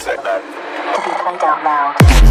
To be played out loud.